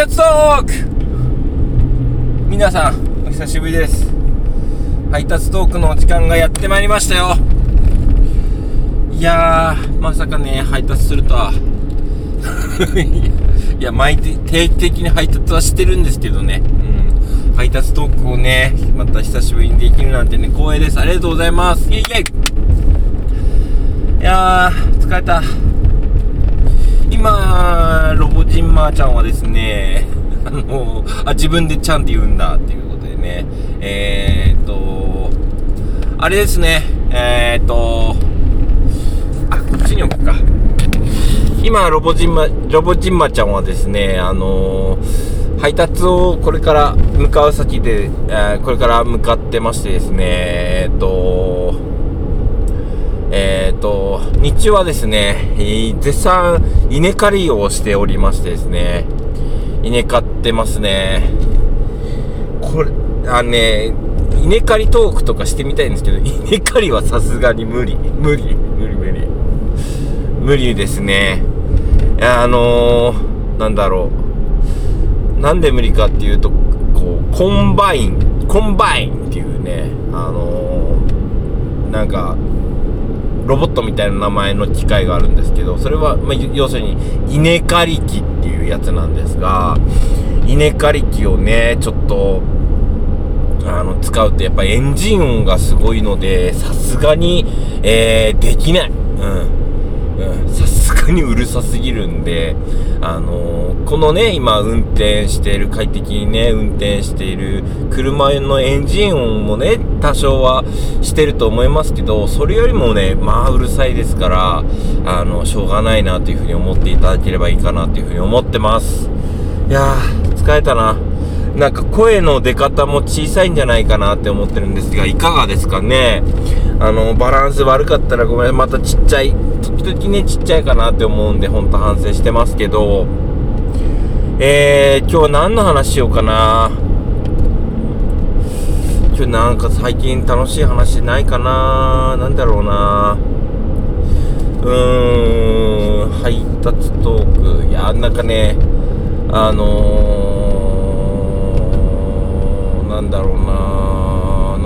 達トーク皆さん、お久しぶりです。配達トークの時間がやってまいりましたよ。いやー、まさかね、配達するとは。いや、毎定期的に配達はしてるんですけどね。うん。配達トークをね、また久しぶりにできるなんてね、光栄です。ありがとうございます。イェイイェイいやー、疲れた。今、ロボジンマーちゃんはですね、あの、あ、自分でちゃんって言うんだっていうことでね、えー、っと、あれですね、えー、っと、あ、こっちに置くか。今、ロボジンマ、ロボジンマちゃんはですね、あの配達をこれから向かう先で、えー、これから向かってましてですね、えー、っと、と、日中はですね、絶賛稲刈りをしておりましてですね、稲刈ってますね。これ、あのね、稲刈りトークとかしてみたいんですけど、稲刈りはさすがに無理。無理。無理無理。無理ですね。あのー、なんだろう。なんで無理かっていうと、こう、コンバイン、コンバインっていうね、あのー、なんか、ロボットみたいな名前の機械があるんですけど、それは、まあ、要するに、稲刈り機っていうやつなんですが、稲刈り機をね、ちょっと、あの、使うとやっぱエンジン音がすごいので、さすがに、えー、できない。うん。さすがにうるさすぎるんで、あのー、このね、今運転している、快適にね、運転している車のエンジン音もね、多少はしてると思いますけど、それよりもね、まあうるさいですから、あの、しょうがないなというふうに思っていただければいいかなというふうに思ってます。いやー、疲れたな。なんか声の出方も小さいんじゃないかなって思ってるんですが、いかがですかねあの、バランス悪かったらごめん、またちっちゃい、時々ね、ちっちゃいかなって思うんで、ほんと反省してますけど、えー、今日は何の話しようかな。今日なんか最近楽しい話ないかな。なんだろうな。うーん、配達トーク。いや、なんかね、あのー、なんだろうな。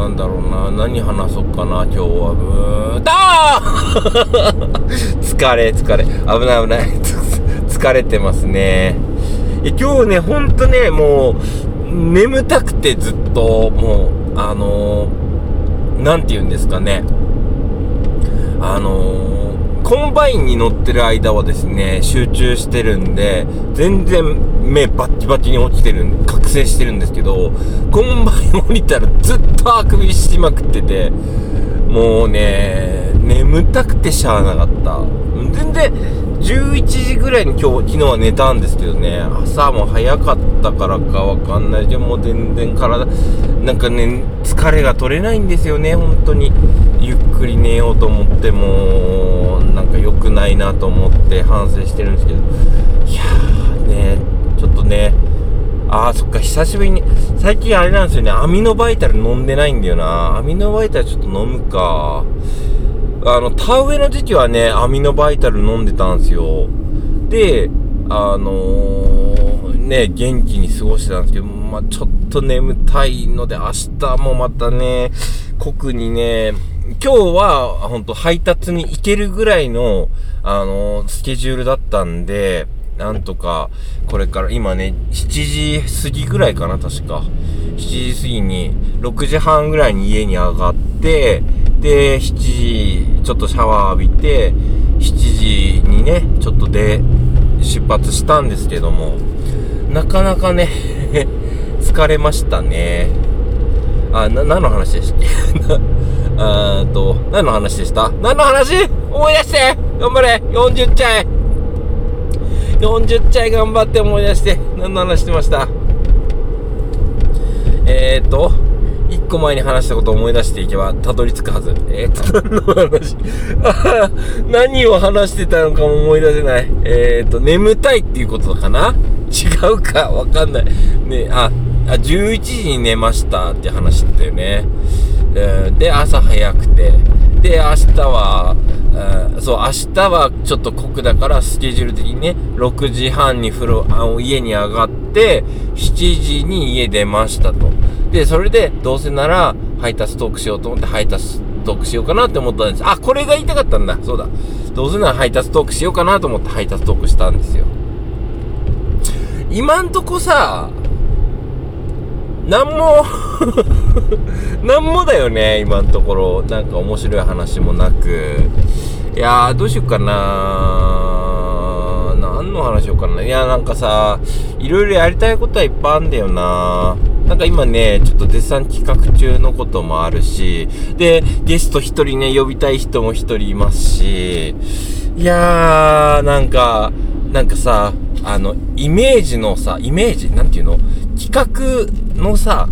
なんだろうな何話そっかな、今日は。うーん、だー 疲れ、疲れ。危ない危ない。疲れてますね。今日ね、ほんとね、もう、眠たくてずっと、もう、あのー、なんて言うんですかね。あのー、コンバインに乗ってる間はですね、集中してるんで、全然目バッキバキに落ちてる、覚醒してるんですけど、コンバイン降りたらずっとあくびしまくってて、もうね、眠たくてしゃあなかった。全然、11時ぐらいに今日、昨日は寝たんですけどね、朝も早かったからかわかんないでもう全然体、なんかね、疲れが取れないんですよね、本当に。ゆっくり寝ようと思っても、なんか良くないなと思って反省してるんですけど、いやーね、ちょっとね、あーそっか、久しぶりに、最近あれなんですよね、アミノバイタル飲んでないんだよな。アミノバイタルちょっと飲むか。あの、田植えの時期はね、アミノバイタル飲んでたんですよ。で、あのー、ね、元気に過ごしてたんですけど、まあ、ちょっと眠たいので、明日もまたね、酷にね、今日は、ほんと配達に行けるぐらいの、あのー、スケジュールだったんで、なんとか、これから今ね、7時過ぎぐらいかな、確か。7時過ぎに、6時半ぐらいに家に上がって、で、7時、ちょっとシャワー浴びて、7時にね、ちょっとで、出発したんですけども、なかなかね 疲れましたね。あ、な、何の話でしたっけ？あーと、何の話でした？何の話？思い出して頑張れ !40 ちゃい !40 ちゃい頑張って思い出して何の話してました？えーと、1個前に話したことを思い出していけばたどり着くはず。えー、と、何の話？何を話してたのかも思い出せない。えーと、眠たいっていうことかな？違うか？わかんない。ね、あ、あ、11時に寝ましたって話だったよね。で、朝早くて。で、明日は、そう、明日はちょっと酷だから、スケジュール的にね、6時半に風呂、あ、家に上がって、7時に家出ましたと。で、それで、どうせなら、配達トークしようと思って配達トークしようかなって思ったんです。あ、これが言いたかったんだ。そうだ。どうせなら配達トークしようかなと思って配達トークしたんですよ。今んとこさ、なんも なんもだよね、今のところ。なんか面白い話もなく。いやー、どうしよっかな何の話しようかな。いや、なんかさ、いろいろやりたいことはいっぱいあんだよななんか今ね、ちょっと絶賛企画中のこともあるし、で、ゲスト一人ね、呼びたい人も一人いますし、いやー、なんか、なんかさ、あの、イメージのさ、イメージなんていうの？企画のさ、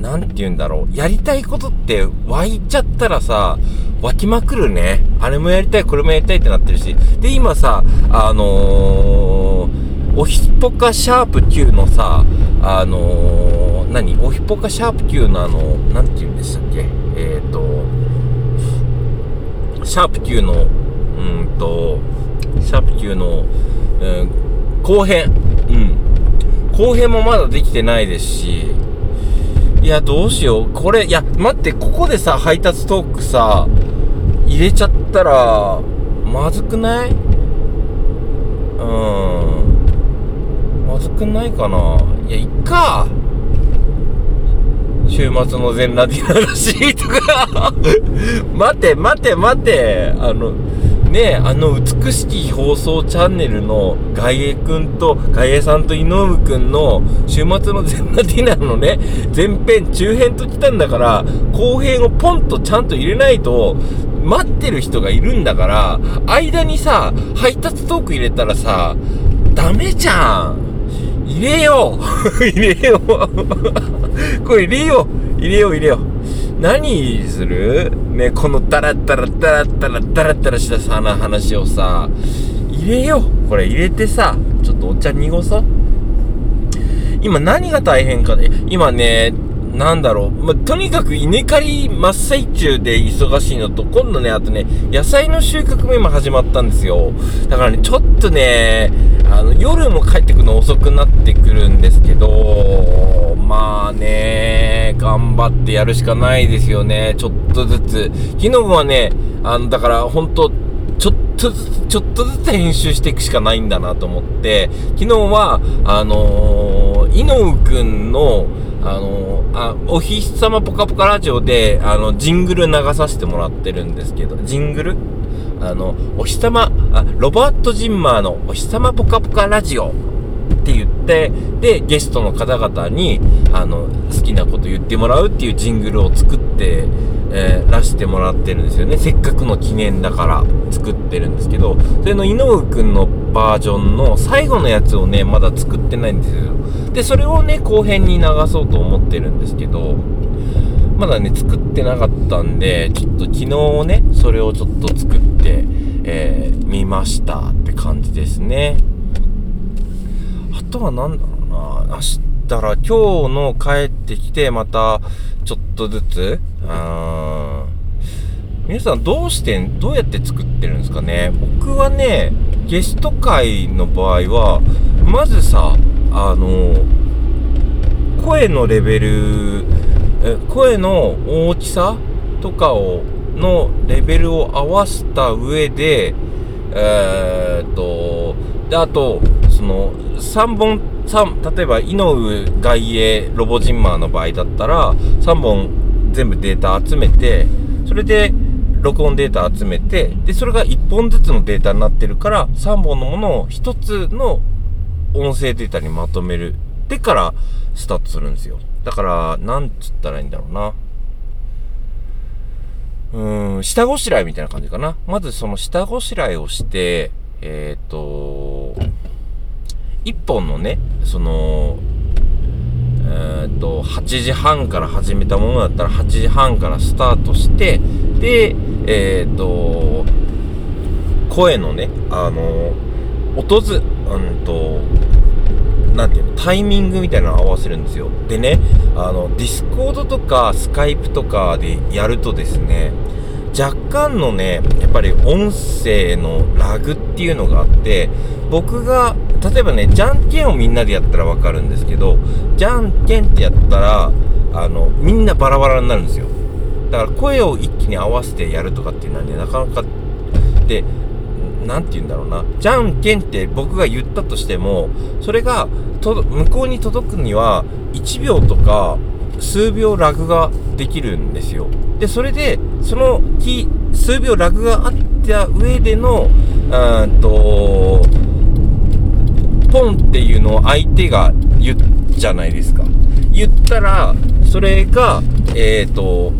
なんて言うんだろう？やりたいことって湧いちゃったらさ、湧きまくるね。あれもやりたい、これもやりたいってなってるし。で、今さ、あのー、おひぽかシャープ9のさ、あのー、何？おひぽかシャープ9のあの、なんて言うんでしたっけ？えっ、ー、と、シャープ9の、うんと、シャープ9の、うん、後編。うん。後編もまだできてないですし、いや、どうしよう。これ、いや、待って、ここでさ、配達トークさ、入れちゃったら、まずくない？うん。まずくないかな？いや、いっか。週末の全裸ディナーらしいとか 待て、待て、待て。あの、ねあの美しき放送チャンネルの外江くんと、外江さんと井上くんの週末の全裸ディナーのね、前編、中編と来たんだから、後編をポンとちゃんと入れないと、待ってる人がいるんだから、間にさ、配達トーク入れたらさ、ダメじゃん。入れよう。入れよう。これ入れよう。入れよう入れよう。何する？ね、このダラダラダラダラダラダラしたさ、な話をさ、入れよう。これ入れてさ、ちょっとお茶濁そう。今何が大変かね、今ね、なんだろう。まとにかく稲刈り真っ最中で忙しいのと、今度ね、あとね、野菜の収穫も今始まったんですよ。だからね、ちょっとね、あの、夜も帰ってくるの遅くなってくるんですけど、まあね、頑張ってやるしかないですよね。ちょっとずつ。昨日はね、あの、だから本当ちょっとずつ、ちょっとずつ編集していくしかないんだなと思って、昨日は、あのー、井上くんの、あのー、あ、お日様ぽかぽかラジオで、あの、ジングル流させてもらってるんですけど、ジングル？あの、お日様、あ、ロバート・ジンマーのお日様ぽかぽかラジオって言って、で、ゲストの方々に、あの、好きなこと言ってもらうっていうジングルを作って、えー、出してもらってるんですよね。せっかくの記念だから作ってるんですけど、それの井上くんのバージョンの最後のやつをね、まだ作ってないんですよ。で、それをね、後編に流そうと思ってるんですけど、まだね、作ってなかったんで、ちょっと昨日ね、それをちょっと作って、えー、見ましたって感じですね。とは何だろうな、明日ら今日の帰ってきて、また、ちょっとずつ、皆さんどうして、どうやって作ってるんですかね。僕はね、ゲスト会の場合は、まずさ、あの、声のレベル、声の大きさとかを、のレベルを合わせた上で、えー、っと、で、あと、の、3本、3、例えば、井上外衛ロボジンマーの場合だったら、3本全部データ集めて、それで、録音データ集めて、で、それが1本ずつのデータになってるから、3本のものを1つの音声データにまとめる。でからスタートするんですよ。だから、なんつったらいいんだろうな。うん、下ごしらえみたいな感じかな。まずその下ごしらえをして、えっ、ー、と、一本のね、その、えっ、と、8時半から始めたものだったら8時半からスタートして、で、えっ、と、声のね、あの、音ず、うんと、なていうの、タイミングみたいなのを合わせるんですよ。でね、あの、ディスコードとかスカイプとかでやるとですね、若干のね、やっぱり音声のラグっていうのがあって、僕が、例えばね、じゃんけんをみんなでやったらわかるんですけど、じゃんけんってやったら、あの、みんなバラバラになるんですよ。だから声を一気に合わせてやるとかっていうのはね、なかなか、で、なんて言うんだろうな。じゃんけんって僕が言ったとしても、それが、と、向こうに届くには、1秒とか、数秒ラグができるんですよ。で、それで、その日、数秒ラグがあった上での、うんと、ポンっていうのを相手が言っじゃないですか。言ったら、それが、えっ、ー、と、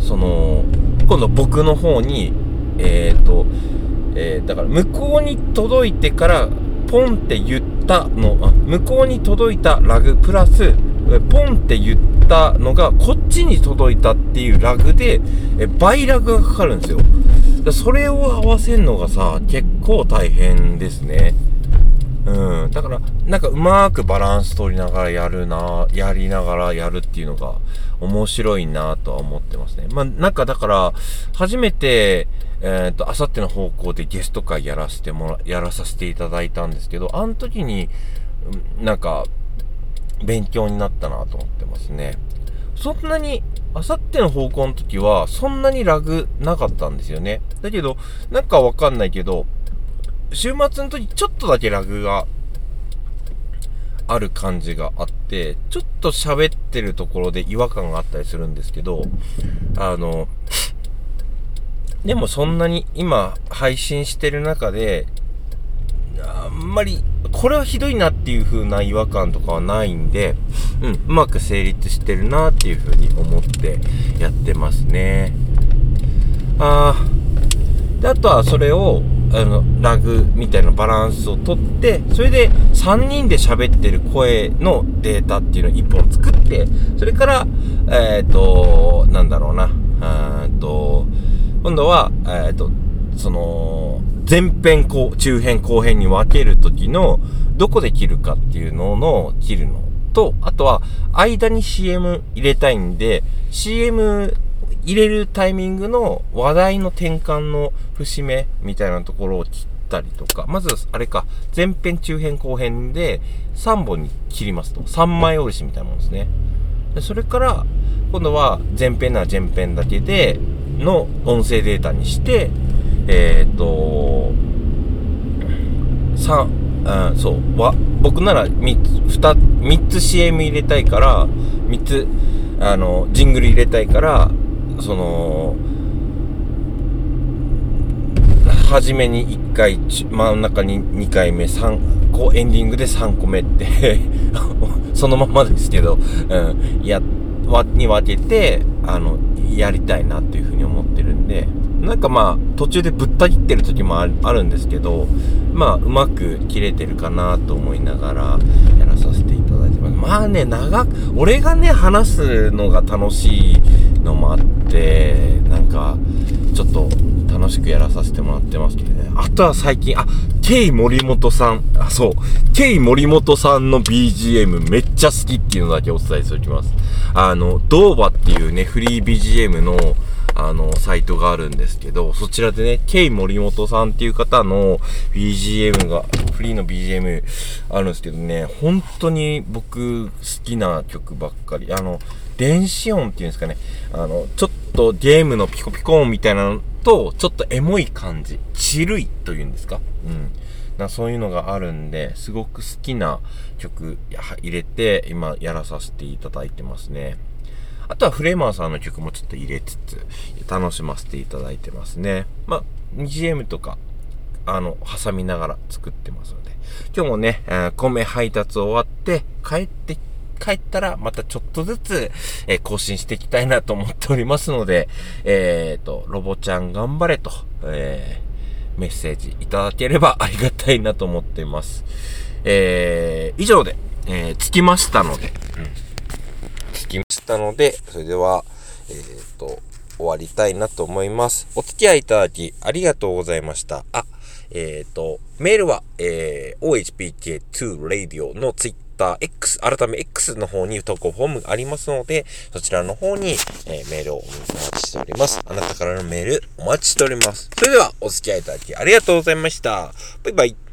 その、今度僕の方に、えっ、ー、と、えー、だから向こうに届いてからポンって言ったのあ向こうに届いたラグプラスポンって言ったのがこっちに届いたっていうラグでえ倍ラグがかかるんですよそれを合わせるのがさ結構大変ですねうん。だから、なんかうまくバランス取りながらやるな、やりながらやるっていうのが面白いなとは思ってますね。まあ、なんかだから、初めて、えっ、ー、と、あさっての方向でゲスト会やらせてもら、やらさせていただいたんですけど、あの時に、なんか、勉強になったなと思ってますね。そんなに、あさっての方向の時は、そんなにラグなかったんですよね。だけど、なんかわかんないけど、週末の時ちょっとだけラグがある感じがあって、ちょっと喋ってるところで違和感があったりするんですけど、あの、でもそんなに今配信してる中で、あんまり、これはひどいなっていう風な違和感とかはないんで、うん、うまく成立してるなっていう風に思ってやってますね。あー、で、あとはそれを、あの、ラグみたいなバランスをとって、それで3人で喋ってる声のデータっていうのを1本作って、それから、えっ、ー、と、なんだろうな、えっと、今度は、えっ、ー、と、その、前編後、中編後編に分けるときの、どこで切るかっていうのの切るのと、あとは、間に CM 入れたいんで、CM 入れるタイミングの話題の転換の節目みたいなところを切ったりとか、まず、あれか、前編、中編、後編で3本に切りますと。3枚おろしみたいなもんですね。でそれから、今度は前編なら前編だけで、の音声データにして、えっ、と、3、うん、そう、わ、僕なら3つ、2、3つ CM 入れたいから、3つ、あの、ジングル入れたいから、その、初めに1回、真ん中に2回目、3、こうエンディングで3個目って そのままですけど、うん、や、に分けて、あの、やりたいなっていうふうに思ってるんで、なんかまあ、途中でぶった切ってる時もあるんですけど、まあ、うまく切れてるかなと思いながら、やらさせていただいてます。まあね、長く、俺がね、話すのが楽しいのもあって、なんか、ちょっと楽しくやらさせてもらってますけどね。あとは最近、あ、ケイ森本さん、あ、そう、ケイ森本さんの BGM めっちゃ好きっていうのだけお伝えしておきます。あの、ドーバっていうね、フリー BGM の、あの、サイトがあるんですけど、そちらでね、ケイ森本さんっていう方の BGM が、フリーの BGM あるんですけどね、本当に僕好きな曲ばっかり。あの、電子音っていうんですかね、あの、ちょっとゲームのピコピコ音みたいなのと、ちょっとエモい感じ、チルいというんですかうん。なそういうのがあるんで、すごく好きな曲入れて、今やらさせていただいてますね。あとはフレーマーさんの曲もちょっと入れつつ、楽しませていただいてますね。まあ、BGM とか、あの、挟みながら作ってますので。今日もね、えー、米配達終わって、帰って帰ったらまたちょっとずつ、えー、更新していきたいなと思っておりますので、えっ、ー、と、ロボちゃん頑張れと、えー、メッセージいただければありがたいなと思っています。えー、以上で、えー、着きましたので、きましたので、それでは、えっ、ー、と、終わりたいなと思います。お付き合いいただきありがとうございました。あ、えっ、ー、と、メールは、えー、ohpk2radio の Twitter、X、改め X の方に投稿フォームがありますので、そちらの方に、えー、メールをお待ちしております。あなたからのメールお待ちしております。それでは、お付き合いいただきありがとうございました。バイバイ。